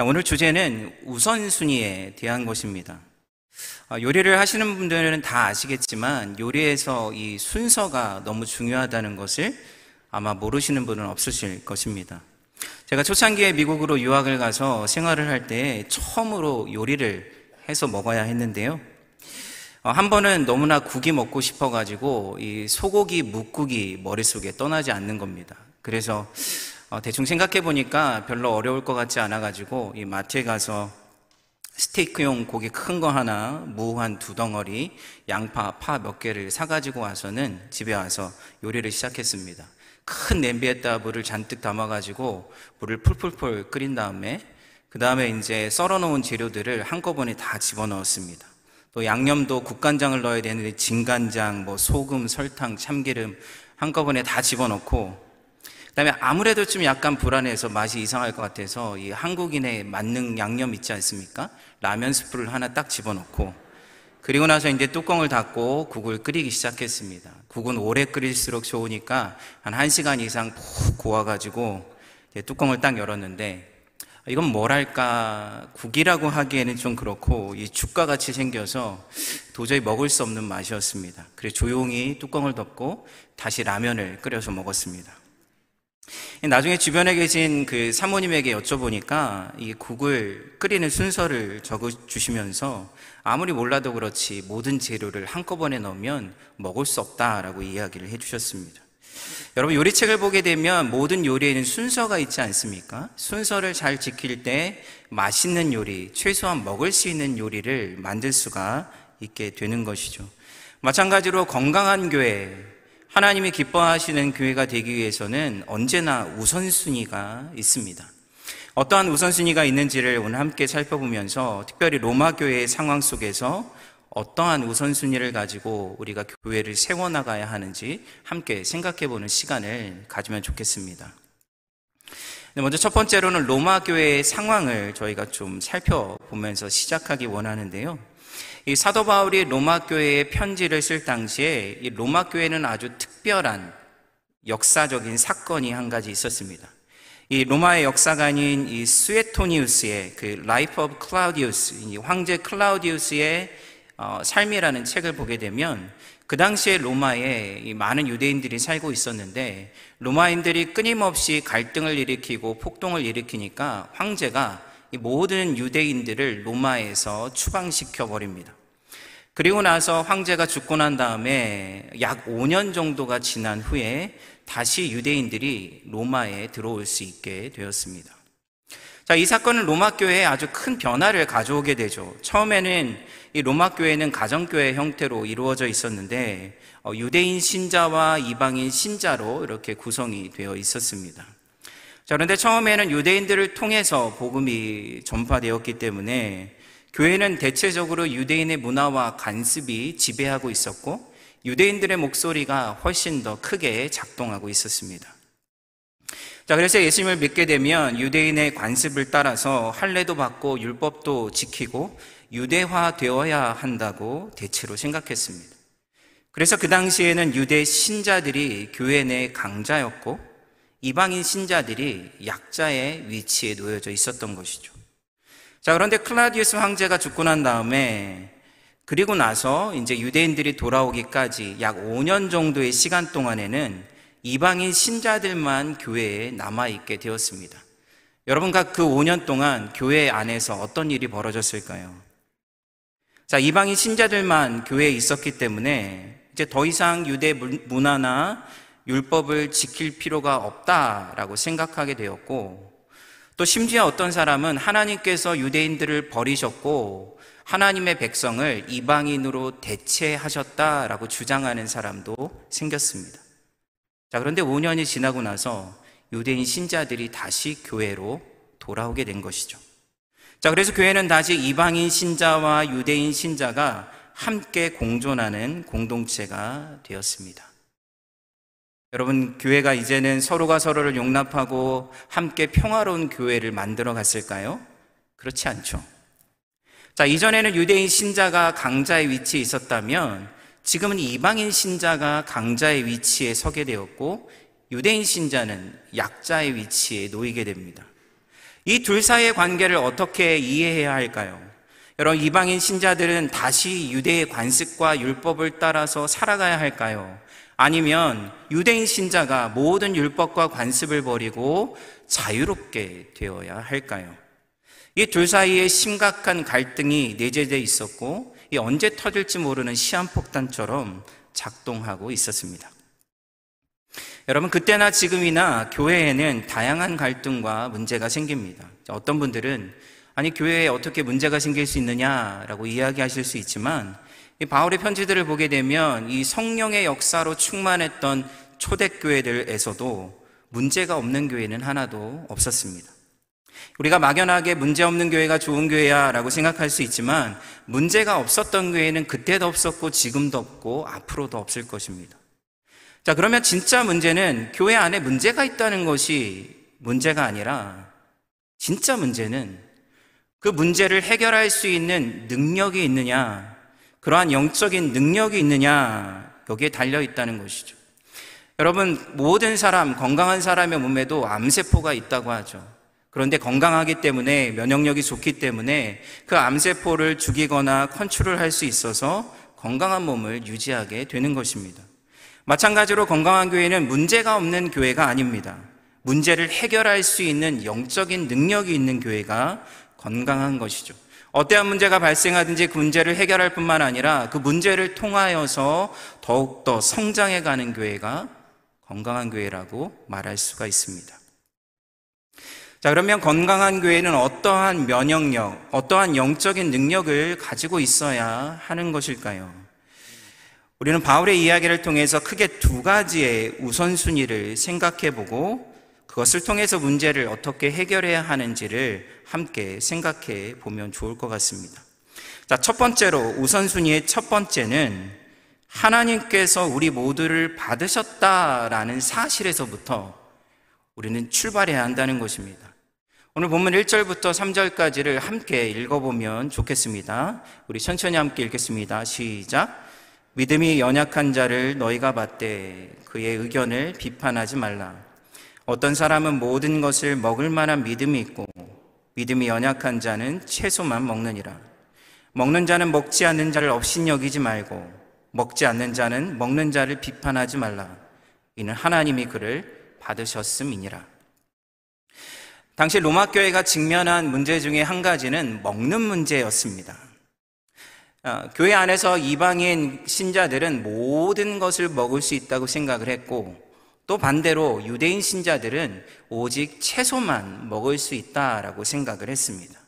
자, 오늘 주제는 우선순위에 대한 것입니다. 어, 요리를 하시는 분들은 다 아시겠지만 요리에서 이 순서가 너무 중요하다는 것을 아마 모르시는 분은 없으실 것입니다. 제가 초창기에 미국으로 유학을 가서 생활을 할 때 처음으로 요리를 해서 먹어야 했는데요. 어, 한 번은 너무나 국이 먹고 싶어가지고 이 소고기 묵국이 머릿속에 떠나지 않는 겁니다. 그래서 어, 대충 생각해 보니까 별로 어려울 것 같지 않아가지고 이 마트에 가서 스테이크용 고기 큰 거 하나, 무 한 두 덩어리, 양파, 파 몇 개를 사가지고 와서는 집에 와서 요리를 시작했습니다. 큰 냄비에다 물을 잔뜩 담아가지고 물을 풀풀풀 끓인 다음에 그 다음에 이제 썰어놓은 재료들을 한꺼번에 다 집어넣었습니다. 또 양념도 국간장을 넣어야 되는데 진간장, 뭐 소금, 설탕, 참기름 한꺼번에 다 집어넣고 그다음에 아무래도 좀 약간 불안해서 맛이 이상할 것 같아서 이 한국인의 만능 양념 있지 않습니까? 라면 스프를 하나 딱 집어넣고 그리고 나서 이제 뚜껑을 닫고 국을 끓이기 시작했습니다. 국은 오래 끓일수록 좋으니까 한 1시간 이상 푹 고아가지고 뚜껑을 딱 열었는데 이건 뭐랄까 국이라고 하기에는 좀 그렇고 이 죽과 같이 생겨서 도저히 먹을 수 없는 맛이었습니다. 그래서 조용히 뚜껑을 덮고 다시 라면을 끓여서 먹었습니다. 나중에 주변에 계신 그 사모님에게 여쭤보니까 이 국을 끓이는 순서를 적어 주시면서 아무리 몰라도 그렇지 모든 재료를 한꺼번에 넣으면 먹을 수 없다라고 이야기를 해 주셨습니다. 여러분 요리책을 보게 되면 모든 요리에는 순서가 있지 않습니까? 순서를 잘 지킬 때 맛있는 요리, 최소한 먹을 수 있는 요리를 만들 수가 있게 되는 것이죠. 마찬가지로 건강한 교회, 하나님이 기뻐하시는 교회가 되기 위해서는 언제나 우선순위가 있습니다. 어떠한 우선순위가 있는지를 오늘 함께 살펴보면서 특별히 로마 교회의 상황 속에서 어떠한 우선순위를 가지고 우리가 교회를 세워나가야 하는지 함께 생각해 보는 시간을 가지면 좋겠습니다. 먼저 첫 번째로는 로마 교회의 상황을 저희가 좀 살펴보면서 시작하기 원하는데요. 이 사도 바울이 로마 교회에 편지를 쓸 당시에 이 로마 교회는 아주 특별한 역사적인 사건이 한 가지 있었습니다. 이 로마의 역사관인 이 스웨토니우스의 그 Life of Claudius, 황제 클라우디우스의 어, 삶이라는 책을 보게 되면 그 당시에 로마에 많은 유대인들이 살고 있었는데 로마인들이 끊임없이 갈등을 일으키고 폭동을 일으키니까 황제가 모든 유대인들을 로마에서 추방시켜 버립니다. 그리고 나서 황제가 죽고 난 다음에 약 5년 정도가 지난 후에 다시 유대인들이 로마에 들어올 수 있게 되었습니다. 자, 이 사건은 로마 교회에 아주 큰 변화를 가져오게 되죠. 처음에는 이 로마 교회는 가정교회 형태로 이루어져 있었는데 어, 유대인 신자와 이방인 신자로 이렇게 구성이 되어 있었습니다. 자, 그런데 처음에는 유대인들을 통해서 복음이 전파되었기 때문에 교회는 대체적으로 유대인의 문화와 간습이 지배하고 있었고 유대인들의 목소리가 훨씬 더 크게 작동하고 있었습니다. 자, 그래서 예수님을 믿게 되면 유대인의 관습을 따라서 할례도 받고 율법도 지키고 유대화 되어야 한다고 대체로 생각했습니다. 그래서 그 당시에는 유대 신자들이 교회 내 강자였고 이방인 신자들이 약자의 위치에 놓여져 있었던 것이죠. 자, 그런데 클라디우스 황제가 죽고 난 다음에 그리고 나서 이제 유대인들이 돌아오기까지 약 5년 정도의 시간 동안에는 이방인 신자들만 교회에 남아있게 되었습니다. 여러분, 각 그 5년 동안 교회 안에서 어떤 일이 벌어졌을까요? 자, 이방인 신자들만 교회에 있었기 때문에 이제 더 이상 유대 문화나 율법을 지킬 필요가 없다라고 생각하게 되었고 또 심지어 어떤 사람은 하나님께서 유대인들을 버리셨고 하나님의 백성을 이방인으로 대체하셨다라고 주장하는 사람도 생겼습니다. 자, 그런데 5년이 지나고 나서 유대인 신자들이 다시 교회로 돌아오게 된 것이죠. 자, 그래서 교회는 다시 이방인 신자와 유대인 신자가 함께 공존하는 공동체가 되었습니다. 여러분, 교회가 이제는 서로가 서로를 용납하고 함께 평화로운 교회를 만들어 갔을까요? 그렇지 않죠. 자, 이전에는 유대인 신자가 강자의 위치에 있었다면 지금은 이방인 신자가 강자의 위치에 서게 되었고 유대인 신자는 약자의 위치에 놓이게 됩니다. 이 둘 사이의 관계를 어떻게 이해해야 할까요? 여러분, 이방인 신자들은 다시 유대의 관습과 율법을 따라서 살아가야 할까요? 아니면 유대인 신자가 모든 율법과 관습을 버리고 자유롭게 되어야 할까요? 이 둘 사이에 심각한 갈등이 내재되어 있었고, 이 언제 터질지 모르는 시한폭탄처럼 작동하고 있었습니다. 여러분, 그때나 지금이나 교회에는 다양한 갈등과 문제가 생깁니다. 어떤 분들은, 아니, 교회에 어떻게 문제가 생길 수 있느냐라고 이야기하실 수 있지만, 이 바울의 편지들을 보게 되면 이 성령의 역사로 충만했던 초대교회들에서도 문제가 없는 교회는 하나도 없었습니다. 우리가 막연하게 문제 없는 교회가 좋은 교회야 라고 생각할 수 있지만 문제가 없었던 교회는 그때도 없었고 지금도 없고 앞으로도 없을 것입니다. 자, 그러면 진짜 문제는 교회 안에 문제가 있다는 것이 문제가 아니라 진짜 문제는 그 문제를 해결할 수 있는 능력이 있느냐, 그러한 영적인 능력이 있느냐, 여기에 달려 있다는 것이죠. 여러분, 모든 사람, 건강한 사람의 몸에도 암세포가 있다고 하죠. 그런데 건강하기 때문에 면역력이 좋기 때문에 그 암세포를 죽이거나 컨트롤 할 수 있어서 건강한 몸을 유지하게 되는 것입니다. 마찬가지로 건강한 교회는 문제가 없는 교회가 아닙니다. 문제를 해결할 수 있는 영적인 능력이 있는 교회가 건강한 것이죠. 어떠한 문제가 발생하든지 그 문제를 해결할 뿐만 아니라 그 문제를 통하여서 더욱더 성장해 가는 교회가 건강한 교회라고 말할 수가 있습니다. 자, 그러면 건강한 교회는 어떠한 면역력, 어떠한 영적인 능력을 가지고 있어야 하는 것일까요? 우리는 바울의 이야기를 통해서 크게 두 가지의 우선순위를 생각해 보고 그것을 통해서 문제를 어떻게 해결해야 하는지를 함께 생각해 보면 좋을 것 같습니다. 자, 첫 번째로 우선순위의 첫 번째는 하나님께서 우리 모두를 받으셨다라는 사실에서부터 우리는 출발해야 한다는 것입니다. 오늘 본문 1절부터 3절까지를 함께 읽어보면 좋겠습니다. 우리 천천히 함께 읽겠습니다. 시작. 믿음이 연약한 자를 너희가 받되 그의 의견을 비판하지 말라. 어떤 사람은 모든 것을 먹을 만한 믿음이 있고 믿음이 연약한 자는 채소만 먹느니라. 먹는 자는 먹지 않는 자를 업신여기지 말고 먹지 않는 자는 먹는 자를 비판하지 말라. 이는 하나님이 그를 받으셨음이니라. 당시 로마 교회가 직면한 문제 중에 한 가지는 먹는 문제였습니다. 어, 교회 안에서 이방인 신자들은 모든 것을 먹을 수 있다고 생각을 했고 또 반대로 유대인 신자들은 오직 채소만 먹을 수 있다라고 생각을 했습니다.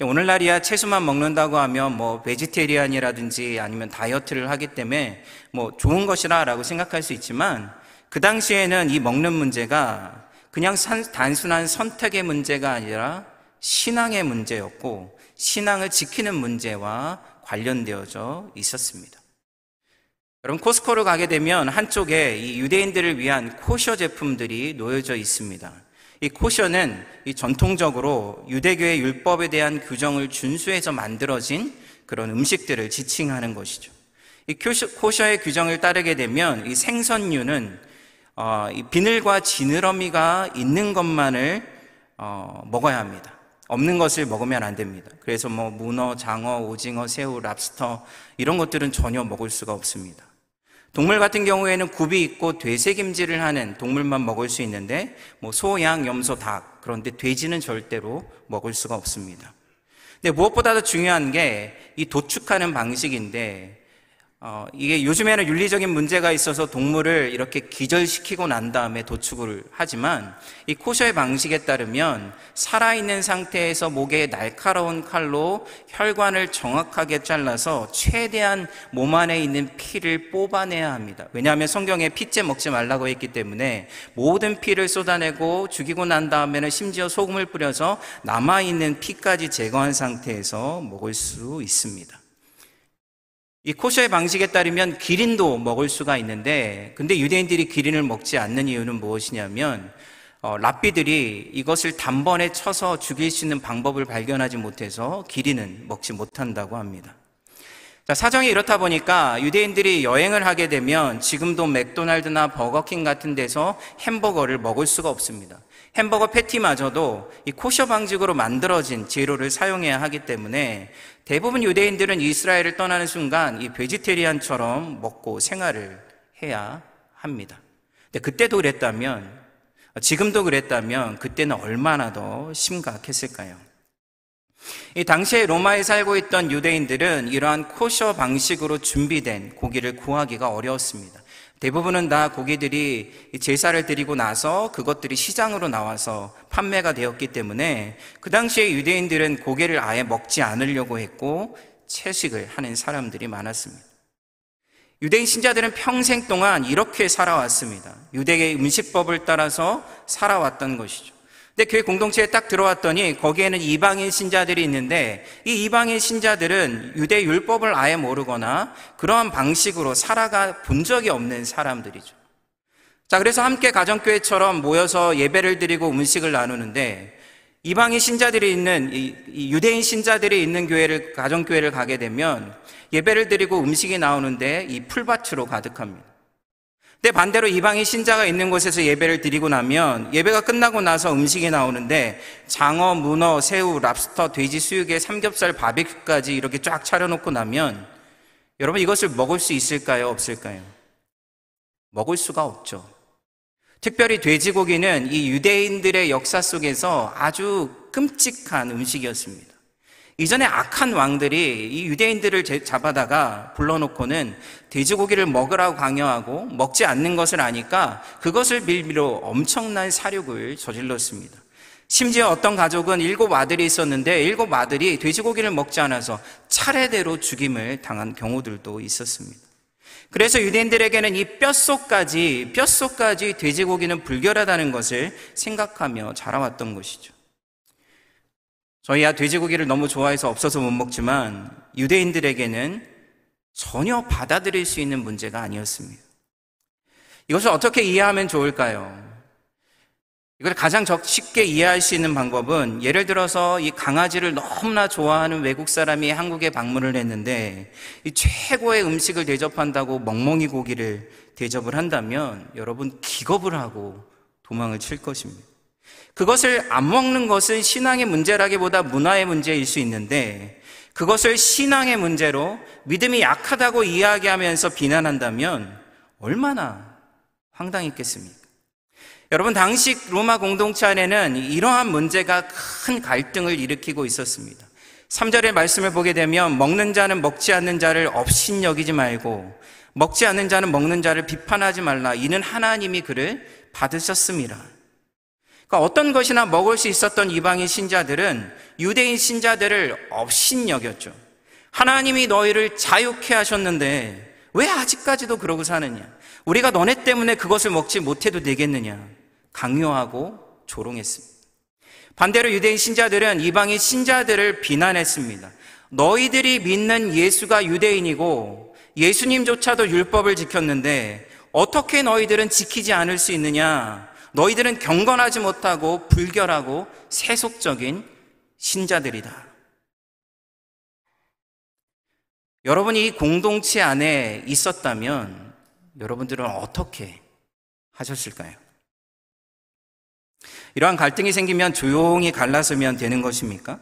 오늘날이야 채소만 먹는다고 하면 뭐 베지테리안이라든지 아니면 다이어트를 하기 때문에 뭐 좋은 것이라라고 생각할 수 있지만 그 당시에는 이 먹는 문제가 그냥 단순한 선택의 문제가 아니라 신앙의 문제였고 신앙을 지키는 문제와 관련되어져 있었습니다. 여러분 코스코를 가게 되면 한쪽에 이 유대인들을 위한 코셔 제품들이 놓여져 있습니다. 이 코셔는 이 전통적으로 유대교의 율법에 대한 규정을 준수해서 만들어진 그런 음식들을 지칭하는 것이죠. 이 코셔의 규정을 따르게 되면 이 생선류는 어, 이 비늘과 지느러미가 있는 것만을 어, 먹어야 합니다. 없는 것을 먹으면 안 됩니다. 그래서 뭐 문어, 장어, 오징어, 새우, 랍스터 이런 것들은 전혀 먹을 수가 없습니다. 동물 같은 경우에는 굽이 있고 되새김질을 하는 동물만 먹을 수 있는데 뭐 소, 양, 염소, 닭 그런데 돼지는 절대로 먹을 수가 없습니다. 근데 무엇보다도 중요한 게 이 도축하는 방식인데 어, 이게 요즘에는 윤리적인 문제가 있어서 동물을 이렇게 기절시키고 난 다음에 도축을 하지만 이 코셔의 방식에 따르면 살아있는 상태에서 목에 날카로운 칼로 혈관을 정확하게 잘라서 최대한 몸 안에 있는 피를 뽑아내야 합니다. 왜냐하면 성경에 피째 먹지 말라고 했기 때문에 모든 피를 쏟아내고 죽이고 난 다음에는 심지어 소금을 뿌려서 남아있는 피까지 제거한 상태에서 먹을 수 있습니다. 이 코셔의 방식에 따르면 기린도 먹을 수가 있는데, 근데 유대인들이 기린을 먹지 않는 이유는 무엇이냐면, 어, 랍비들이 이것을 단번에 쳐서 죽일 수 있는 방법을 발견하지 못해서 기린은 먹지 못한다고 합니다. 자, 사정이 이렇다 보니까 유대인들이 여행을 하게 되면 지금도 맥도날드나 버거킹 같은 데서 햄버거를 먹을 수가 없습니다. 햄버거 패티마저도 이 코셔 방식으로 만들어진 재료를 사용해야 하기 때문에 대부분 유대인들은 이스라엘을 떠나는 순간 이 베지테리안처럼 먹고 생활을 해야 합니다. 근데 그때도 그랬다면 지금도 그랬다면 그때는 얼마나 더 심각했을까요? 이 당시에 로마에 살고 있던 유대인들은 이러한 코셔 방식으로 준비된 고기를 구하기가 어려웠습니다. 대부분은 다 고기들이 제사를 드리고 나서 그것들이 시장으로 나와서 판매가 되었기 때문에 그 당시에 유대인들은 고기를 아예 먹지 않으려고 했고 채식을 하는 사람들이 많았습니다. 유대인 신자들은 평생 동안 이렇게 살아왔습니다. 유대의 음식법을 따라서 살아왔던 것이죠. 근데 교회 공동체에 딱 들어왔더니 거기에는 이방인 신자들이 있는데 이 이방인 신자들은 유대 율법을 아예 모르거나 그러한 방식으로 살아가 본 적이 없는 사람들이죠. 자, 그래서 함께 가정교회처럼 모여서 예배를 드리고 음식을 나누는데 이방인 신자들이 있는 이 유대인 신자들이 있는 교회를 가정교회를 가게 되면 예배를 드리고 음식이 나오는데 이 풀밭으로 가득합니다. 근데 반대로 이방인 신자가 있는 곳에서 예배를 드리고 나면 예배가 끝나고 나서 음식이 나오는데 장어, 문어, 새우, 랍스터, 돼지 수육에 삼겹살, 바비큐까지 이렇게 쫙 차려놓고 나면 여러분 이것을 먹을 수 있을까요? 없을까요? 먹을 수가 없죠. 특별히 돼지고기는 이 유대인들의 역사 속에서 아주 끔찍한 음식이었습니다. 이전에 악한 왕들이 이 유대인들을 잡아다가 불러놓고는 돼지고기를 먹으라고 강요하고 먹지 않는 것을 아니까 그것을 빌미로 엄청난 사륙을 저질렀습니다. 심지어 어떤 가족은 일곱 아들이 있었는데 일곱 아들이 돼지고기를 먹지 않아서 차례대로 죽임을 당한 경우들도 있었습니다. 그래서 유대인들에게는 이 뼛속까지, 뼛속까지 돼지고기는 불결하다는 것을 생각하며 자라왔던 것이죠. 저희야 돼지고기를 너무 좋아해서 없어서 못 먹지만 유대인들에게는 전혀 받아들일 수 있는 문제가 아니었습니다. 이것을 어떻게 이해하면 좋을까요? 이걸 가장 쉽게 이해할 수 있는 방법은 예를 들어서 이 강아지를 너무나 좋아하는 외국 사람이 한국에 방문을 했는데 이 최고의 음식을 대접한다고 멍멍이 고기를 대접을 한다면 여러분 기겁을 하고 도망을 칠 것입니다. 그것을 안 먹는 것은 신앙의 문제라기보다 문화의 문제일 수 있는데 그것을 신앙의 문제로 믿음이 약하다고 이야기하면서 비난한다면 얼마나 황당했겠습니까? 여러분, 당시 로마 공동체 안에는 이러한 문제가 큰 갈등을 일으키고 있었습니다. 3절의 말씀을 보게 되면 먹는 자는 먹지 않는 자를 업신 여기지 말고 먹지 않는 자는 먹는 자를 비판하지 말라. 이는 하나님이 그를 받으셨습니다. 그러니까 어떤 것이나 먹을 수 있었던 이방인 신자들은 유대인 신자들을 업신여겼죠. 하나님이 너희를 자유케 하셨는데 왜 아직까지도 그러고 사느냐? 우리가 너네 때문에 그것을 먹지 못해도 되겠느냐? 강요하고 조롱했습니다. 반대로 유대인 신자들은 이방인 신자들을 비난했습니다. 너희들이 믿는 예수가 유대인이고 예수님조차도 율법을 지켰는데 어떻게 너희들은 지키지 않을 수 있느냐? 너희들은 경건하지 못하고 불결하고 세속적인 신자들이다. 여러분이 이 공동체 안에 있었다면 여러분들은 어떻게 하셨을까요? 이러한 갈등이 생기면 조용히 갈라서면 되는 것입니까?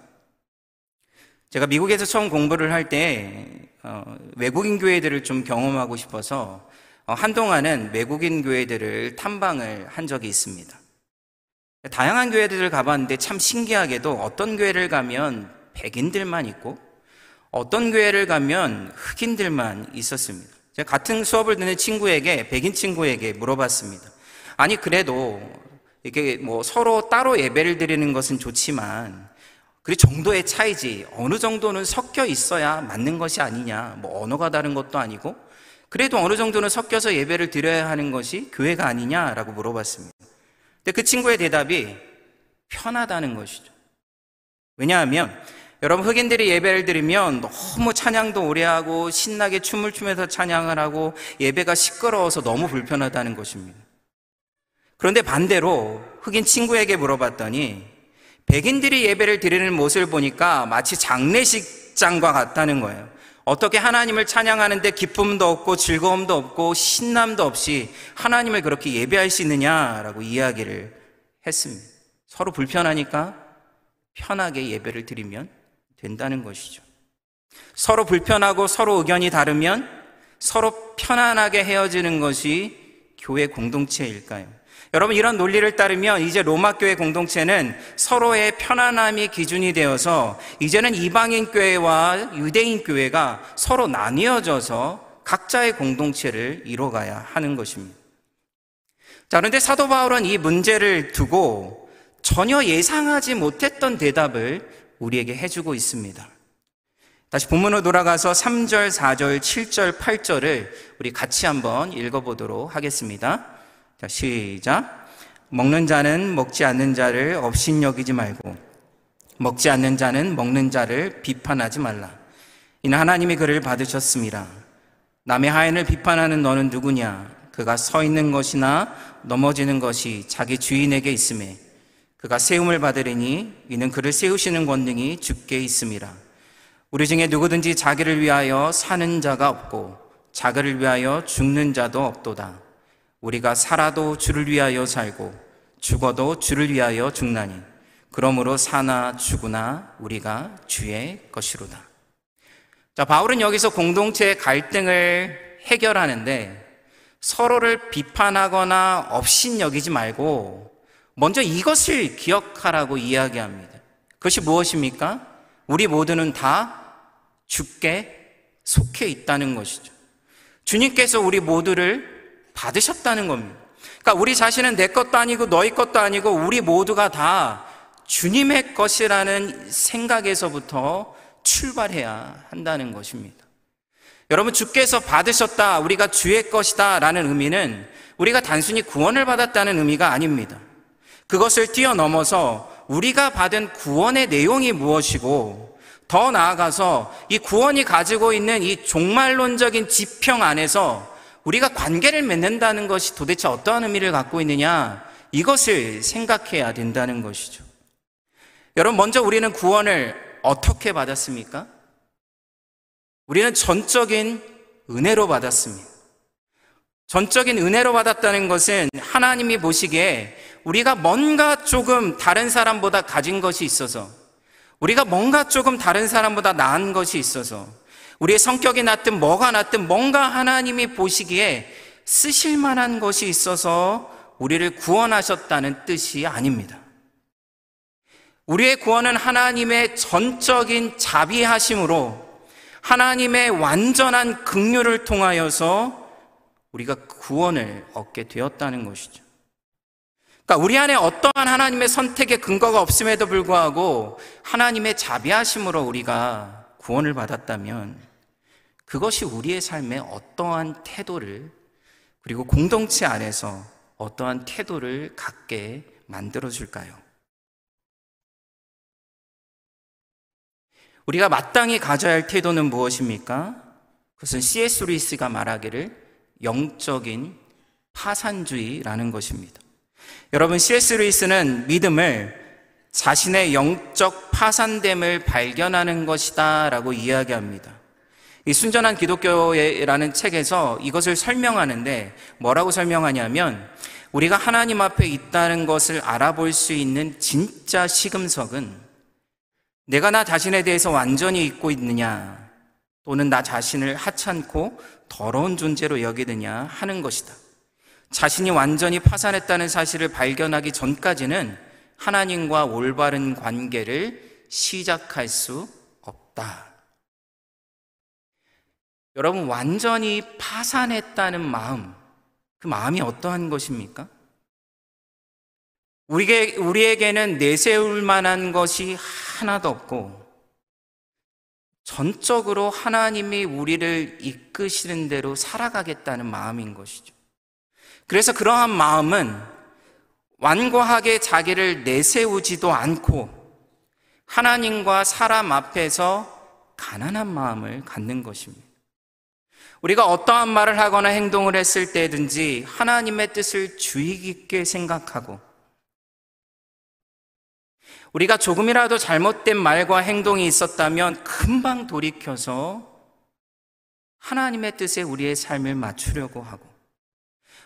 제가 미국에서 처음 공부를 할때 어, 외국인 교회들을 좀 경험하고 싶어서 어, 한동안은 외국인 교회들을 탐방을 한 적이 있습니다. 다양한 교회들을 가봤는데 참 신기하게도 어떤 교회를 가면 백인들만 있고 어떤 교회를 가면 흑인들만 있었습니다. 제가 같은 수업을 듣는 친구에게 백인 친구에게 물어봤습니다. 아니 그래도 이게 뭐 서로 따로 예배를 드리는 것은 좋지만 그 정도의 차이지 어느 정도는 섞여 있어야 맞는 것이 아니냐. 뭐 언어가 다른 것도 아니고 그래도 어느 정도는 섞여서 예배를 드려야 하는 것이 교회가 아니냐라고 물어봤습니다. 근데 그 친구의 대답이 편하다는 것이죠. 왜냐하면 여러분 흑인들이 예배를 드리면 너무 찬양도 오래 하고 신나게 춤을 추면서 찬양을 하고 예배가 시끄러워서 너무 불편하다는 것입니다. 그런데 반대로 흑인 친구에게 물어봤더니 백인들이 예배를 드리는 모습을 보니까 마치 장례식장과 같다는 거예요. 어떻게 하나님을 찬양하는데 기쁨도 없고 즐거움도 없고 신남도 없이 하나님을 그렇게 예배할 수 있느냐라고 이야기를 했습니다. 서로 불편하니까 편하게 예배를 드리면 된다는 것이죠. 서로 불편하고 서로 의견이 다르면 서로 편안하게 헤어지는 것이 교회 공동체일까요? 여러분 이런 논리를 따르면 이제 로마 교회 공동체는 서로의 편안함이 기준이 되어서 이제는 이방인 교회와 유대인 교회가 서로 나뉘어져서 각자의 공동체를 이뤄가야 하는 것입니다. 자, 그런데 사도 바울은 이 문제를 두고 전혀 예상하지 못했던 대답을 우리에게 해주고 있습니다. 다시 본문으로 돌아가서 3절, 4절, 7절, 8절을 우리 같이 한번 읽어보도록 하겠습니다. 자, 시작. 먹는 자는 먹지 않는 자를 업신여기지 말고 먹지 않는 자는 먹는 자를 비판하지 말라. 이는 하나님이 그를 받으셨습니다. 남의 하인을 비판하는 너는 누구냐? 그가 서 있는 것이나 넘어지는 것이 자기 주인에게 있음에 그가 세움을 받으리니 이는 그를 세우시는 권능이 주께 있음이라. 우리 중에 누구든지 자기를 위하여 사는 자가 없고 자기를 위하여 죽는 자도 없도다. 우리가 살아도 주를 위하여 살고 죽어도 주를 위하여 죽나니 그러므로 사나 죽으나 우리가 주의 것이로다. 자, 바울은 여기서 공동체의 갈등을 해결하는데 서로를 비판하거나 업신여기지 말고 먼저 이것을 기억하라고 이야기합니다. 그것이 무엇입니까? 우리 모두는 다 죽게 속해 있다는 것이죠. 주님께서 우리 모두를 받으셨다는 겁니다. 그러니까 우리 자신은 내 것도 아니고 너희 것도 아니고 우리 모두가 다 주님의 것이라는 생각에서부터 출발해야 한다는 것입니다. 여러분, 주께서 받으셨다, 우리가 주의 것이다 라는 의미는 우리가 단순히 구원을 받았다는 의미가 아닙니다. 그것을 뛰어넘어서 우리가 받은 구원의 내용이 무엇이고 더 나아가서 이 구원이 가지고 있는 이 종말론적인 지평 안에서 우리가 관계를 맺는다는 것이 도대체 어떠한 의미를 갖고 있느냐 이것을 생각해야 된다는 것이죠. 여러분 먼저 우리는 구원을 어떻게 받았습니까? 우리는 전적인 은혜로 받았습니다. 전적인 은혜로 받았다는 것은 하나님이 보시기에 우리가 뭔가 조금 다른 사람보다 가진 것이 있어서 우리가 뭔가 조금 다른 사람보다 나은 것이 있어서 우리의 성격이 낫든 뭐가 낫든 뭔가 하나님이 보시기에 쓰실 만한 것이 있어서 우리를 구원하셨다는 뜻이 아닙니다. 우리의 구원은 하나님의 전적인 자비하심으로 하나님의 완전한 긍휼을 통하여서 우리가 구원을 얻게 되었다는 것이죠. 그러니까 우리 안에 어떠한 하나님의 선택의 근거가 없음에도 불구하고 하나님의 자비하심으로 우리가 구원을 받았다면 그것이 우리의 삶에 어떠한 태도를 그리고 공동체 안에서 어떠한 태도를 갖게 만들어 줄까요? 우리가 마땅히 가져야 할 태도는 무엇입니까? 그것은 C.S. 루이스가 말하기를 영적인 파산주의라는 것입니다. 여러분 C.S. 루이스는 믿음을 자신의 영적 파산됨을 발견하는 것이다 라고 이야기합니다. 이 순전한 기독교라는 책에서 이것을 설명하는데 뭐라고 설명하냐면 우리가 하나님 앞에 있다는 것을 알아볼 수 있는 진짜 시금석은 내가 나 자신에 대해서 완전히 잊고 있느냐 또는 나 자신을 하찮고 더러운 존재로 여기느냐 하는 것이다. 자신이 완전히 파산했다는 사실을 발견하기 전까지는 하나님과 올바른 관계를 시작할 수 없다. 여러분, 완전히 파산했다는 마음, 그 마음이 어떠한 것입니까? 우리에게, 우리에게는 내세울 만한 것이 하나도 없고, 전적으로 하나님이 우리를 이끄시는 대로 살아가겠다는 마음인 것이죠. 그래서 그러한 마음은 완고하게 자기를 내세우지도 않고 하나님과 사람 앞에서 가난한 마음을 갖는 것입니다. 우리가 어떠한 말을 하거나 행동을 했을 때든지 하나님의 뜻을 주의 깊게 생각하고 우리가 조금이라도 잘못된 말과 행동이 있었다면 금방 돌이켜서 하나님의 뜻에 우리의 삶을 맞추려고 하고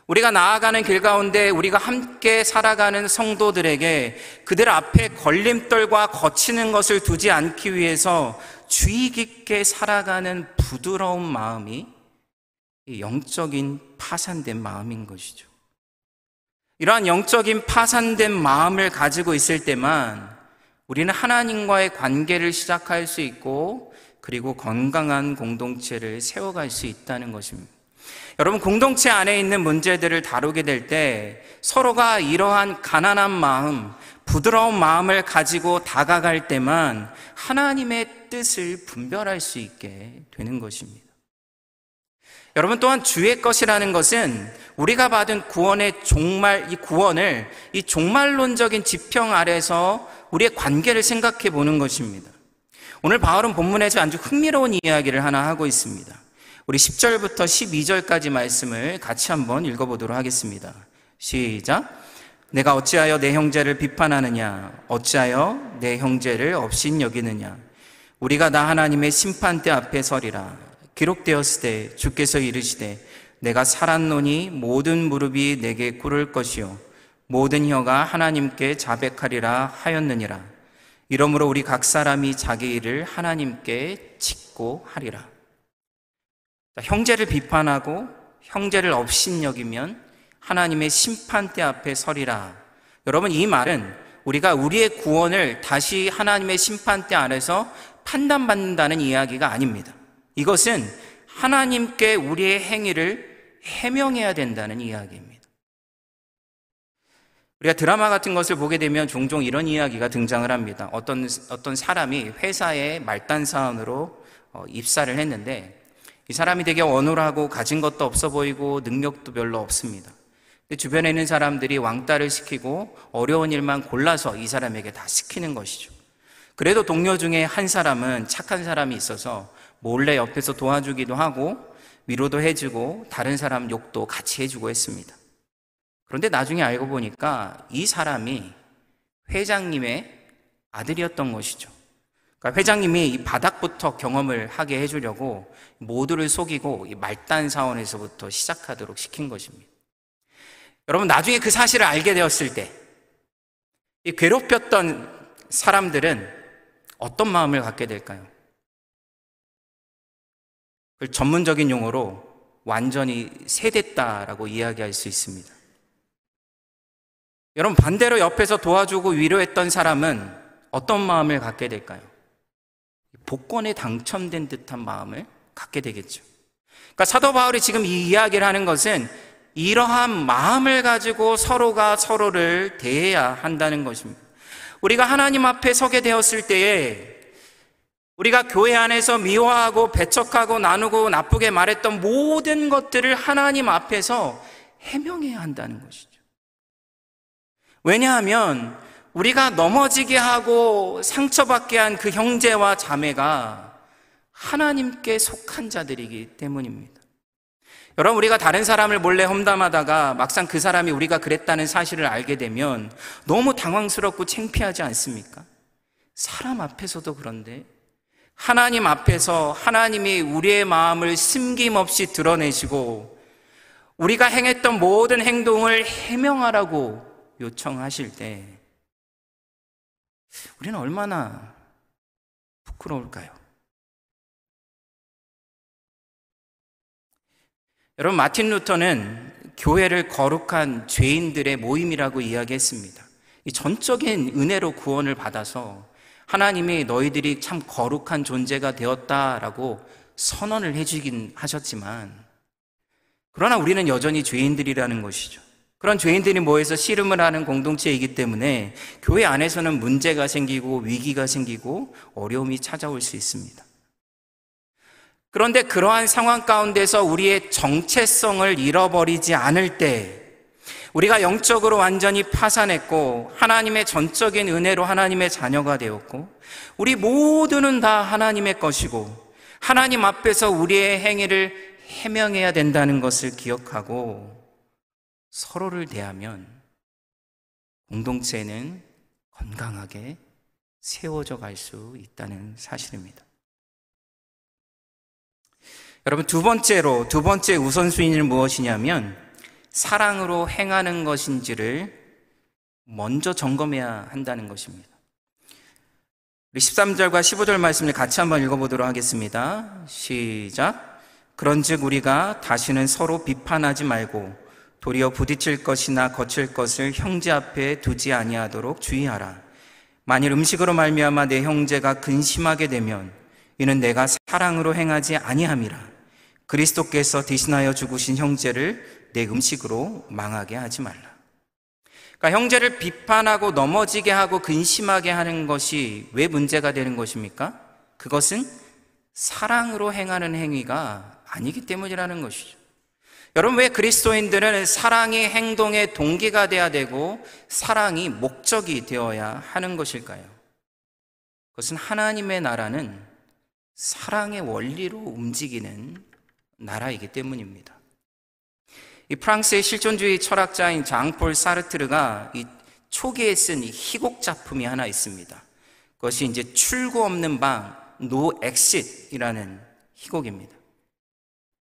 우리가 나아가는 길 가운데 우리가 함께 살아가는 성도들에게 그들 앞에 걸림돌과 거치는 것을 두지 않기 위해서 주의 깊게 살아가는 부드러운 마음이 영적인 파산된 마음인 것이죠. 이러한 영적인 파산된 마음을 가지고 있을 때만 우리는 하나님과의 관계를 시작할 수 있고 그리고 건강한 공동체를 세워갈 수 있다는 것입니다. 여러분, 공동체 안에 있는 문제들을 다루게 될 때 서로가 이러한 가난한 마음, 부드러운 마음을 가지고 다가갈 때만 하나님의 뜻을 분별할 수 있게 되는 것입니다. 여러분 또한 주의 것이라는 것은 우리가 받은 구원의 종말, 이 구원을 이 종말론적인 지평 아래서 우리의 관계를 생각해 보는 것입니다. 오늘 바울은 본문에서 아주 흥미로운 이야기를 하나 하고 있습니다. 우리 10절부터 12절까지 말씀을 같이 한번 읽어보도록 하겠습니다. 시작. 내가 어찌하여 내 형제를 비판하느냐? 어찌하여 내 형제를 업신 여기느냐? 우리가 나 하나님의 심판대 앞에 서리라. 기록되었을 때 주께서 이르시되 내가 살았노니 모든 무릎이 내게 꿇을 것이요 모든 혀가 하나님께 자백하리라 하였느니라. 이러므로 우리 각 사람이 자기 일을 하나님께 짓고 하리라. 형제를 비판하고 형제를 업신여기면 하나님의 심판대 앞에 서리라. 여러분 이 말은 우리가 우리의 구원을 다시 하나님의 심판대 안에서 판단받는다는 이야기가 아닙니다. 이것은 하나님께 우리의 행위를 해명해야 된다는 이야기입니다. 우리가 드라마 같은 것을 보게 되면 종종 이런 이야기가 등장을 합니다. 어떤, 어떤 사람이 회사에 말단 사원으로 어, 입사를 했는데 이 사람이 되게 원홀하고 가진 것도 없어 보이고 능력도 별로 없습니다. 주변에 있는 사람들이 왕따를 시키고 어려운 일만 골라서 이 사람에게 다 시키는 것이죠. 그래도 동료 중에 한 사람은 착한 사람이 있어서 몰래 옆에서 도와주기도 하고 위로도 해주고 다른 사람 욕도 같이 해주고 했습니다. 그런데 나중에 알고 보니까 이 사람이 회장님의 아들이었던 것이죠. 그러니까 회장님이 이 바닥부터 경험을 하게 해주려고 모두를 속이고 말단 사원에서부터 시작하도록 시킨 것입니다. 여러분, 나중에 그 사실을 알게 되었을 때, 이 괴롭혔던 사람들은 어떤 마음을 갖게 될까요? 그 전문적인 용어로 완전히 세됐다라고 이야기할 수 있습니다. 여러분, 반대로 옆에서 도와주고 위로했던 사람은 어떤 마음을 갖게 될까요? 복권에 당첨된 듯한 마음을 갖게 되겠죠. 그러니까 사도 바울이 지금 이 이야기를 하는 것은 이러한 마음을 가지고 서로가 서로를 대해야 한다는 것입니다. 우리가 하나님 앞에 서게 되었을 때에 우리가 교회 안에서 미워하고 배척하고 나누고 나쁘게 말했던 모든 것들을 하나님 앞에서 해명해야 한다는 것이죠. 왜냐하면 우리가 넘어지게 하고 상처받게 한 그 형제와 자매가 하나님께 속한 자들이기 때문입니다. 여러분, 우리가 다른 사람을 몰래 험담하다가 막상 그 사람이 우리가 그랬다는 사실을 알게 되면 너무 당황스럽고 창피하지 않습니까? 사람 앞에서도 그런데 하나님 앞에서 하나님이 우리의 마음을 숨김없이 드러내시고 우리가 행했던 모든 행동을 해명하라고 요청하실 때 우리는 얼마나 부끄러울까요? 여러분, 마틴 루터는 교회를 거룩한 죄인들의 모임이라고 이야기했습니다. 이 전적인 은혜로 구원을 받아서 하나님이 너희들이 참 거룩한 존재가 되었다라고 선언을 해주긴 하셨지만, 그러나 우리는 여전히 죄인들이라는 것이죠. 그런 죄인들이 모여서 씨름을 하는 공동체이기 때문에 교회 안에서는 문제가 생기고 위기가 생기고 어려움이 찾아올 수 있습니다. 그런데 그러한 상황 가운데서 우리의 정체성을 잃어버리지 않을 때 우리가 영적으로 완전히 파산했고 하나님의 전적인 은혜로 하나님의 자녀가 되었고 우리 모두는 다 하나님의 것이고 하나님 앞에서 우리의 행위를 해명해야 된다는 것을 기억하고 서로를 대하면 공동체는 건강하게 세워져 갈 수 있다는 사실입니다. 여러분, 두 번째로, 두 번째 우선순위는 무엇이냐면, 사랑으로 행하는 것인지를 먼저 점검해야 한다는 것입니다. 우리 13절과 15절 말씀을 같이 한번 읽어보도록 하겠습니다. 시작. 그런즉 우리가 다시는 서로 비판하지 말고 도리어 부딪힐 것이나 거칠 것을 형제 앞에 두지 아니하도록 주의하라. 만일 음식으로 말미암아 내 형제가 근심하게 되면 이는 내가 사랑으로 행하지 아니함이라. 그리스도께서 대신하여 죽으신 형제를 내 음식으로 망하게 하지 말라. 그러니까 형제를 비판하고 넘어지게 하고 근심하게 하는 것이 왜 문제가 되는 것입니까? 그것은 사랑으로 행하는 행위가 아니기 때문이라는 것이죠. 여러분, 왜 그리스도인들은 사랑이 행동의 동기가 되어야 되고 사랑이 목적이 되어야 하는 것일까요? 그것은 하나님의 나라는 사랑의 원리로 움직이는 나라이기 때문입니다. 이 프랑스의 실존주의 철학자인 장폴 사르트르가 이 초기에 쓴 희곡 작품이 하나 있습니다. 그것이 이제 출구 없는 방, No Exit이라는 희곡입니다.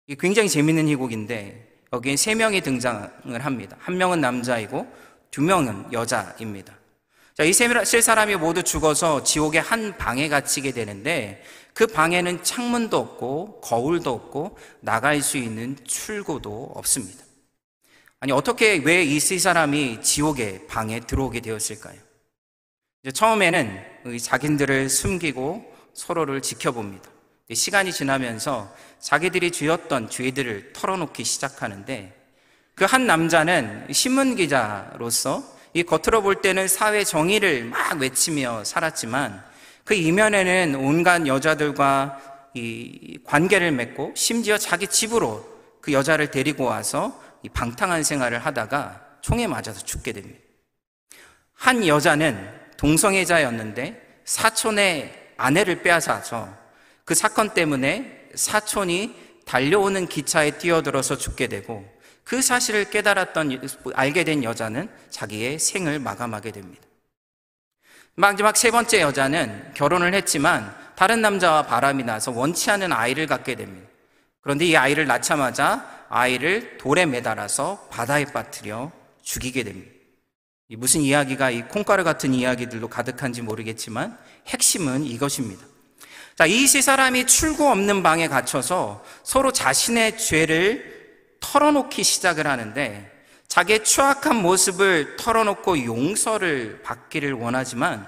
이 굉장히 재밌는 희곡인데 여기에 세 명이 등장을 합니다. 한 명은 남자이고 두 명은 여자입니다. 자, 이 세 사람이 모두 죽어서 지옥의 한 방에 갇히게 되는데 그 방에는 창문도 없고 거울도 없고 나갈 수 있는 출구도 없습니다. 아니, 어떻게 왜 이 세 사람이 지옥의 방에 들어오게 되었을까요? 처음에는 자신들을 숨기고 서로를 지켜봅니다. 시간이 지나면서 자기들이 죄었던 죄들을 털어놓기 시작하는데 그 한 남자는 신문 기자로서 이 겉으로 볼 때는 사회 정의를 막 외치며 살았지만 그 이면에는 온갖 여자들과 이 관계를 맺고 심지어 자기 집으로 그 여자를 데리고 와서 이 방탕한 생활을 하다가 총에 맞아서 죽게 됩니다. 한 여자는 동성애자였는데 사촌의 아내를 빼앗아서 그 사건 때문에 사촌이 달려오는 기차에 뛰어들어서 죽게 되고 그 사실을 깨달았던 알게 된 여자는 자기의 생을 마감하게 됩니다. 마지막 세 번째 여자는 결혼을 했지만 다른 남자와 바람이 나서 원치 않은 아이를 갖게 됩니다. 그런데 이 아이를 낳자마자 아이를 돌에 매달아서 바다에 빠뜨려 죽이게 됩니다. 무슨 이야기가 이 콩가루 같은 이야기들로 가득한지 모르겠지만 핵심은 이것입니다. 자, 이 세 사람이 출구 없는 방에 갇혀서 서로 자신의 죄를 털어놓기 시작을 하는데 자기의 추악한 모습을 털어놓고 용서를 받기를 원하지만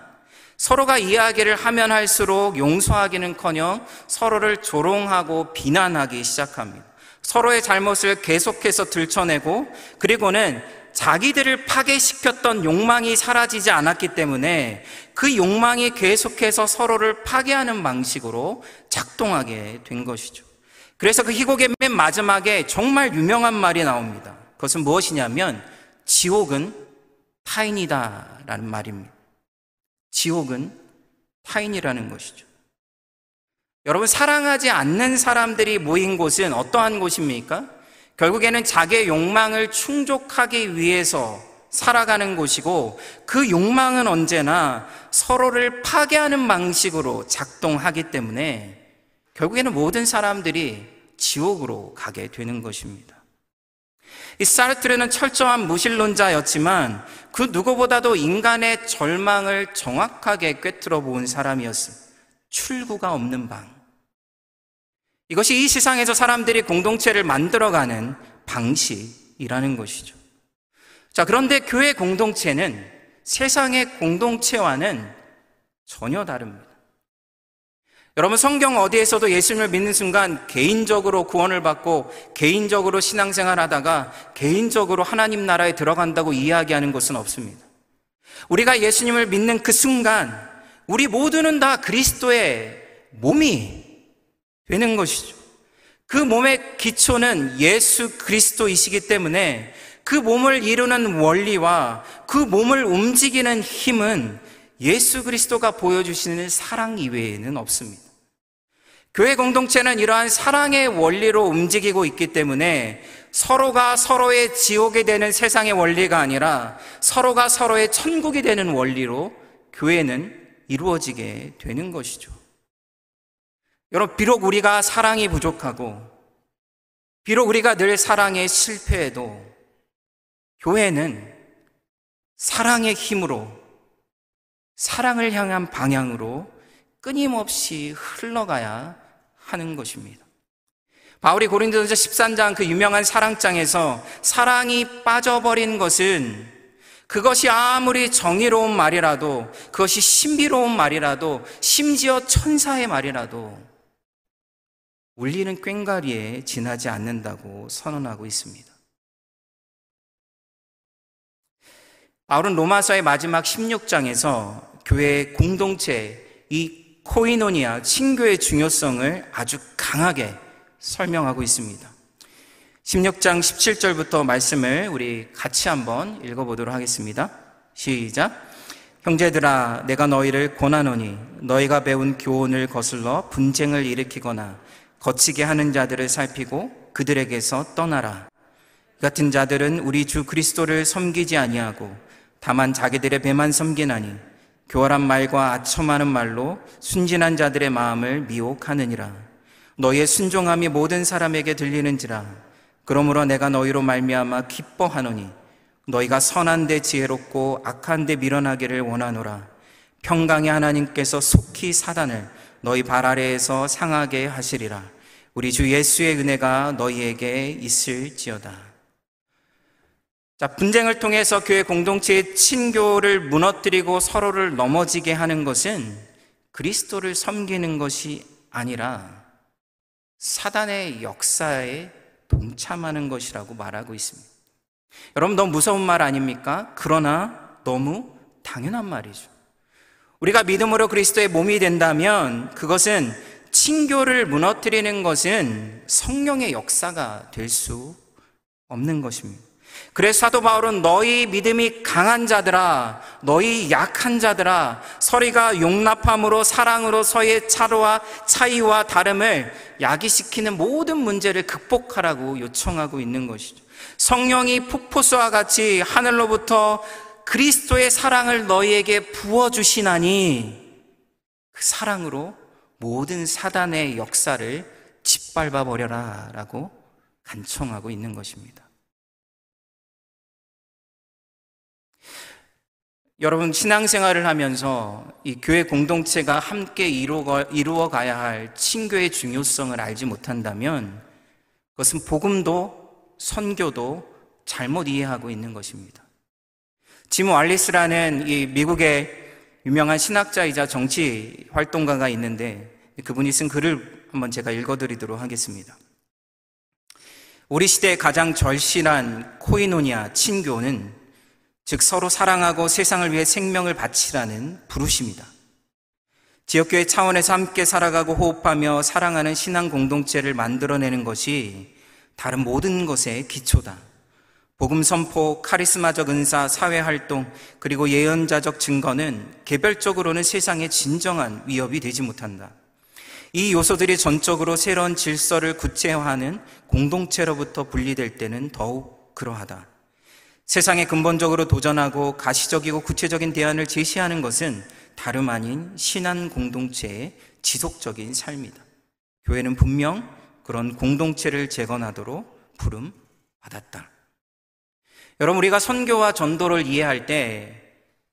서로가 이야기를 하면 할수록 용서하기는커녕 서로를 조롱하고 비난하기 시작합니다. 서로의 잘못을 계속해서 들춰내고 그리고는 자기들을 파괴시켰던 욕망이 사라지지 않았기 때문에 그 욕망이 계속해서 서로를 파괴하는 방식으로 작동하게 된 것이죠. 그래서 그 희곡의 맨 마지막에 정말 유명한 말이 나옵니다. 그것은 무엇이냐면 지옥은 타인이다라는 말입니다. 지옥은 타인이라는 것이죠. 여러분, 사랑하지 않는 사람들이 모인 곳은 어떠한 곳입니까? 결국에는 자기의 욕망을 충족하기 위해서 살아가는 곳이고 그 욕망은 언제나 서로를 파괴하는 방식으로 작동하기 때문에 결국에는 모든 사람들이 지옥으로 가게 되는 것입니다. 이 사르트르는 철저한 무신론자였지만 그 누구보다도 인간의 절망을 정확하게 꿰뚫어 본 사람이었습니다. 출구가 없는 방. 이것이 이 세상에서 사람들이 공동체를 만들어가는 방식이라는 것이죠. 자, 그런데 교회 공동체는 세상의 공동체와는 전혀 다릅니다. 여러분, 성경 어디에서도 예수님을 믿는 순간 개인적으로 구원을 받고 개인적으로 신앙생활 하다가 개인적으로 하나님 나라에 들어간다고 이야기하는 것은 없습니다. 우리가 예수님을 믿는 그 순간 우리 모두는 다 그리스도의 몸이 되는 것이죠. 그 몸의 기초는 예수 그리스도이시기 때문에 그 몸을 이루는 원리와 그 몸을 움직이는 힘은 예수 그리스도가 보여주시는 사랑 이외에는 없습니다. 교회 공동체는 이러한 사랑의 원리로 움직이고 있기 때문에 서로가 서로의 지옥이 되는 세상의 원리가 아니라 서로가 서로의 천국이 되는 원리로 교회는 이루어지게 되는 것이죠. 여러분, 비록 우리가 사랑이 부족하고, 비록 우리가 늘 사랑에 실패해도, 교회는 사랑의 힘으로 사랑을 향한 방향으로 끊임없이 흘러가야 하는 것입니다. 바울이 고린도전서 13장 그 유명한 사랑장에서 사랑이 빠져버린 것은 그것이 아무리 정의로운 말이라도 그것이 신비로운 말이라도 심지어 천사의 말이라도 울리는 꽹과리에 지나지 않는다고 선언하고 있습니다. 바울은 로마서의 마지막 16장에서 교회의 공동체, 이 코이노니아, 친교의 중요성을 아주 강하게 설명하고 있습니다. 16장 17절부터 말씀을 우리 같이 한번 읽어보도록 하겠습니다. 시작. 형제들아, 내가 너희를 권하노니 너희가 배운 교훈을 거슬러 분쟁을 일으키거나 거치게 하는 자들을 살피고 그들에게서 떠나라. 같은 자들은 우리 주 그리스도를 섬기지 아니하고 다만 자기들의 배만 섬기나니 교활한 말과 아첨하는 말로 순진한 자들의 마음을 미혹하느니라. 너희의 순종함이 모든 사람에게 들리는지라. 그러므로 내가 너희로 말미암아 기뻐하노니 너희가 선한 데 지혜롭고 악한데 밀어나기를 원하노라. 평강의 하나님께서 속히 사단을 너희 발 아래에서 상하게 하시리라. 우리 주 예수의 은혜가 너희에게 있을지어다. 자, 분쟁을 통해서 교회 공동체의 친교를 무너뜨리고 서로를 넘어지게 하는 것은 그리스도를 섬기는 것이 아니라 사단의 역사에 동참하는 것이라고 말하고 있습니다. 여러분 너무 무서운 말 아닙니까? 그러나 너무 당연한 말이죠. 우리가 믿음으로 그리스도의 몸이 된다면 그것은 친교를 무너뜨리는 것은 성령의 역사가 될 수 없는 것입니다. 그래서 사도 바울은 너희 믿음이 강한 자들아, 너희 약한 자들아, 서리가 용납함으로 사랑으로 서의 차로와 차이와 다름을 야기시키는 모든 문제를 극복하라고 요청하고 있는 것이죠. 성령이 폭포수와 같이 하늘로부터 그리스도의 사랑을 너희에게 부어주시나니 그 사랑으로 모든 사단의 역사를 짓밟아 버려라 라고 간청하고 있는 것입니다. 여러분, 신앙생활을 하면서 이 교회 공동체가 함께 이루어, 가야 할 친교의 중요성을 알지 못한다면 그것은 복음도 선교도 잘못 이해하고 있는 것입니다. 지무 알리스라는 이 미국의 유명한 신학자이자 정치 활동가가 있는데 그분이 쓴 글을 한번 제가 읽어드리도록 하겠습니다. 우리 시대의 가장 절실한 코이노니아 친교는 즉 서로 사랑하고 세상을 위해 생명을 바치라는 부르심이다. 지역교회 차원에서 함께 살아가고 호흡하며 사랑하는 신앙 공동체를 만들어내는 것이 다른 모든 것의 기초다. 복음 선포, 카리스마적 은사, 사회 활동, 그리고 예언자적 증거는 개별적으로는 세상의 진정한 위협이 되지 못한다. 이 요소들이 전적으로 새로운 질서를 구체화하는 공동체로부터 분리될 때는 더욱 그러하다. 세상에 근본적으로 도전하고 가시적이고 구체적인 대안을 제시하는 것은 다름 아닌 신한 공동체의 지속적인 삶이다. 교회는 분명 그런 공동체를 재건하도록 부름 받았다. 여러분, 우리가 선교와 전도를 이해할 때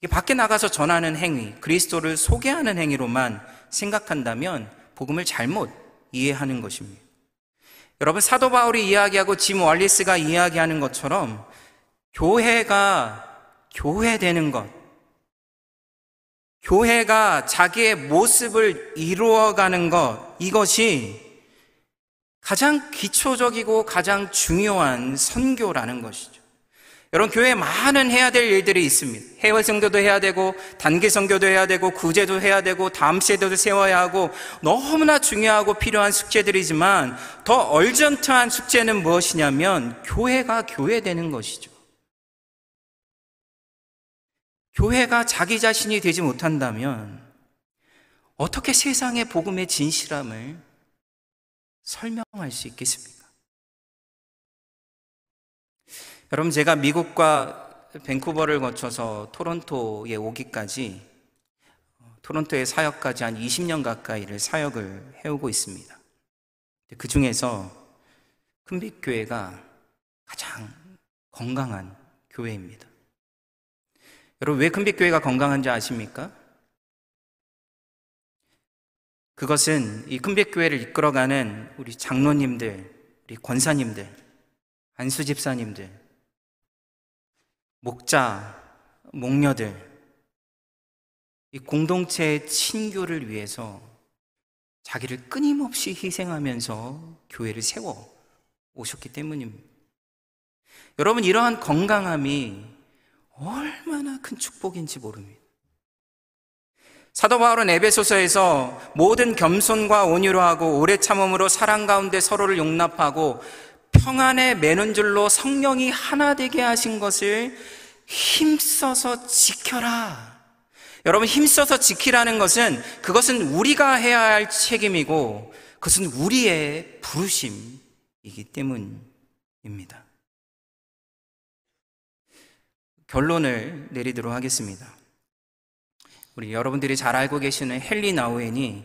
밖에 나가서 전하는 행위, 그리스도를 소개하는 행위로만 생각한다면 복음을 잘못 이해하는 것입니다. 여러분, 사도 바울이 이야기하고 짐 월리스가 이야기하는 것처럼 교회가 교회되는 것, 교회가 자기의 모습을 이루어가는 것, 이것이 가장 기초적이고 가장 중요한 선교라는 것이죠. 여러분 교회에 많은 해야 될 일들이 있습니다. 해외 성교도 해야 되고 단기 성교도 해야 되고 구제도 해야 되고 다음 세대도 세워야 하고 너무나 중요하고 필요한 숙제들이지만 더 얼전트한 숙제는 무엇이냐면 교회가 교회되는 것이죠. 교회가 자기 자신이 되지 못한다면 어떻게 세상의 복음의 진실함을 설명할 수 있겠습니까? 여러분 제가 미국과 밴쿠버를 거쳐서 토론토에 오기까지 토론토의 사역까지 한 20년 가까이를 사역을 해오고 있습니다. 그 중에서 큰빛 교회가 가장 건강한 교회입니다. 여러분, 왜 큰빛 교회가 건강한지 아십니까? 그것은 이 큰빛 교회를 이끌어가는 우리 장로님들, 우리 권사님들, 안수 집사님들, 목자, 목녀들, 이 공동체의 친교를 위해서 자기를 끊임없이 희생하면서 교회를 세워 오셨기 때문입니다. 여러분, 이러한 건강함이 얼마나 큰 축복인지 모릅니다. 사도 바울은 에베소서에서 모든 겸손과 온유로 하고 오래 참음으로 사랑 가운데 서로를 용납하고 평안에 매는 줄로 성령이 하나 되게 하신 것을 힘써서 지켜라. 여러분 힘써서 지키라는 것은 그것은 우리가 해야 할 책임이고 그것은 우리의 부르심이기 때문입니다. 결론을 내리도록 하겠습니다. 우리 여러분들이 잘 알고 계시는 헨리 나우엔이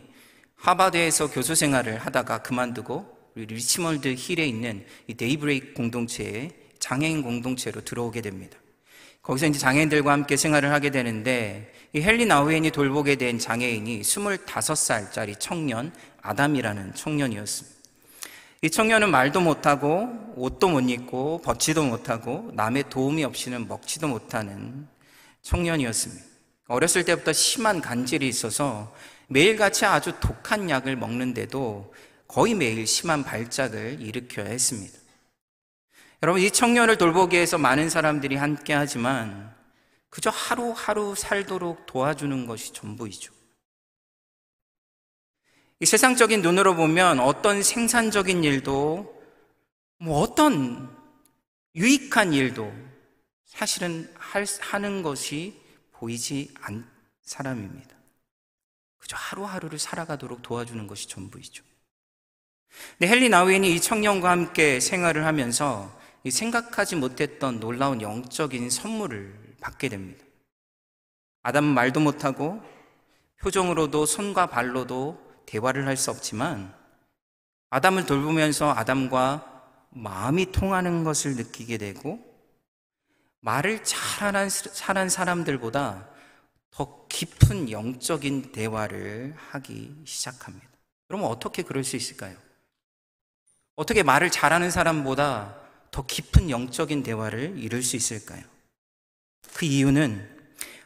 하버드에서 교수 생활을 하다가 그만두고 우리 Richmond Hill에 있는 이 Daybreak 공동체에 장애인 공동체로 들어오게 됩니다. 거기서 이제 장애인들과 함께 생활을 하게 되는데 이 헨리 나우엔이 돌보게 된 장애인이 25살짜리 청년 아담이라는 청년이었습니다. 이 청년은 말도 못하고 옷도 못 입고 벗지도 못하고 남의 도움이 없이는 먹지도 못하는 청년이었습니다. 어렸을 때부터 심한 간질이 있어서 매일같이 아주 독한 약을 먹는데도 거의 매일 심한 발작을 일으켜야 했습니다. 여러분, 이 청년을 돌보기 위해서 많은 사람들이 함께 하지만 그저 하루하루 살도록 도와주는 것이 전부이죠. 이 세상적인 눈으로 보면 어떤 생산적인 일도 뭐 어떤 유익한 일도 사실은 할, 하는 것이 보이지 않 사람입니다. 그저 하루하루를 살아가도록 도와주는 것이 전부이죠. 근데 헨리 나우엔이 이 청년과 함께 생활을 하면서 생각하지 못했던 놀라운 영적인 선물을 받게 됩니다. 아담은 말도 못하고 표정으로도 손과 발로도 대화를 할 수 없지만 아담을 돌보면서 아담과 마음이 통하는 것을 느끼게 되고 말을 잘하는 사람들보다 더 깊은 영적인 대화를 하기 시작합니다. 그러면 어떻게 그럴 수 있을까요? 어떻게 말을 잘하는 사람보다 더 깊은 영적인 대화를 이룰 수 있을까요? 그 이유는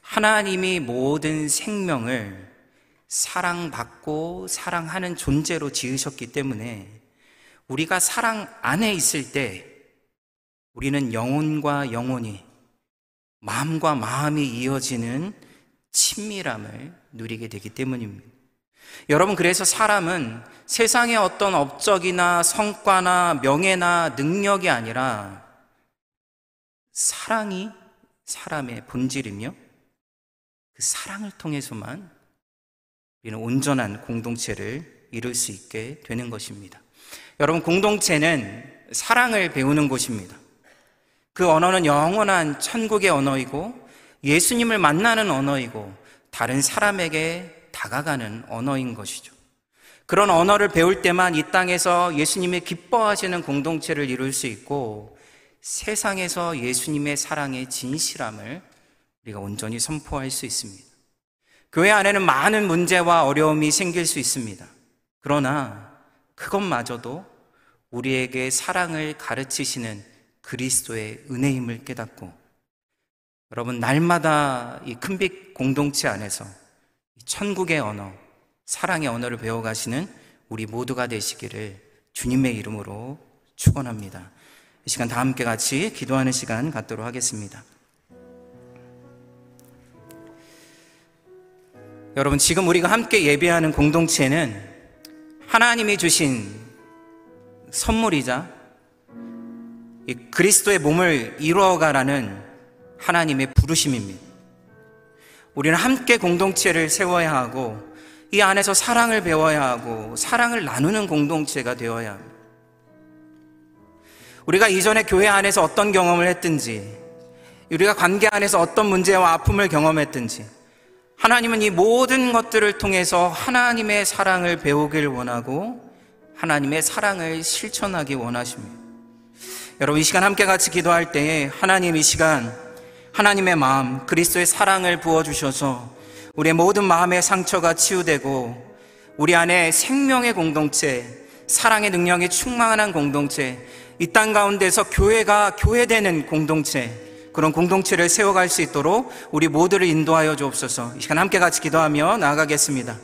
하나님이 모든 생명을 사랑받고 사랑하는 존재로 지으셨기 때문에 우리가 사랑 안에 있을 때 우리는 영혼과 영혼이 마음과 마음이 이어지는 친밀함을 누리게 되기 때문입니다. 여러분, 그래서 사람은 세상의 어떤 업적이나 성과나 명예나 능력이 아니라 사랑이 사람의 본질이며 그 사랑을 통해서만 우리는 온전한 공동체를 이룰 수 있게 되는 것입니다. 여러분, 공동체는 사랑을 배우는 곳입니다. 그 언어는 영원한 천국의 언어이고 예수님을 만나는 언어이고 다른 사람에게 다가가는 언어인 것이죠. 그런 언어를 배울 때만 이 땅에서 예수님의 기뻐하시는 공동체를 이룰 수 있고 세상에서 예수님의 사랑의 진실함을 우리가 온전히 선포할 수 있습니다. 교회 안에는 많은 문제와 어려움이 생길 수 있습니다. 그러나 그것마저도 우리에게 사랑을 가르치시는 그리스도의 은혜임을 깨닫고 여러분 날마다 이 큰빛 공동체 안에서 천국의 언어, 사랑의 언어를 배워가시는 우리 모두가 되시기를 주님의 이름으로 축원합니다. 이 시간 다 함께 같이 기도하는 시간 갖도록 하겠습니다. 여러분 지금 우리가 함께 예배하는 공동체는 하나님이 주신 선물이자 그리스도의 몸을 이루어가라는 하나님의 부르심입니다. 우리는 함께 공동체를 세워야 하고 이 안에서 사랑을 배워야 하고 사랑을 나누는 공동체가 되어야 합니다. 우리가 이전에 교회 안에서 어떤 경험을 했든지 우리가 관계 안에서 어떤 문제와 아픔을 경험했든지 하나님은 이 모든 것들을 통해서 하나님의 사랑을 배우길 원하고 하나님의 사랑을 실천하기 원하십니다. 여러분 이 시간 함께 같이 기도할 때에 하나님 이 시간 하나님의 마음 그리스도의 사랑을 부어 주셔서 우리의 모든 마음의 상처가 치유되고 우리 안에 생명의 공동체 사랑의 능력이 충만한 공동체 이 땅 가운데서 교회가 교회되는 공동체 그런 공동체를 세워갈 수 있도록 우리 모두를 인도하여 주옵소서. 이 시간 함께 같이 기도하며 나아가겠습니다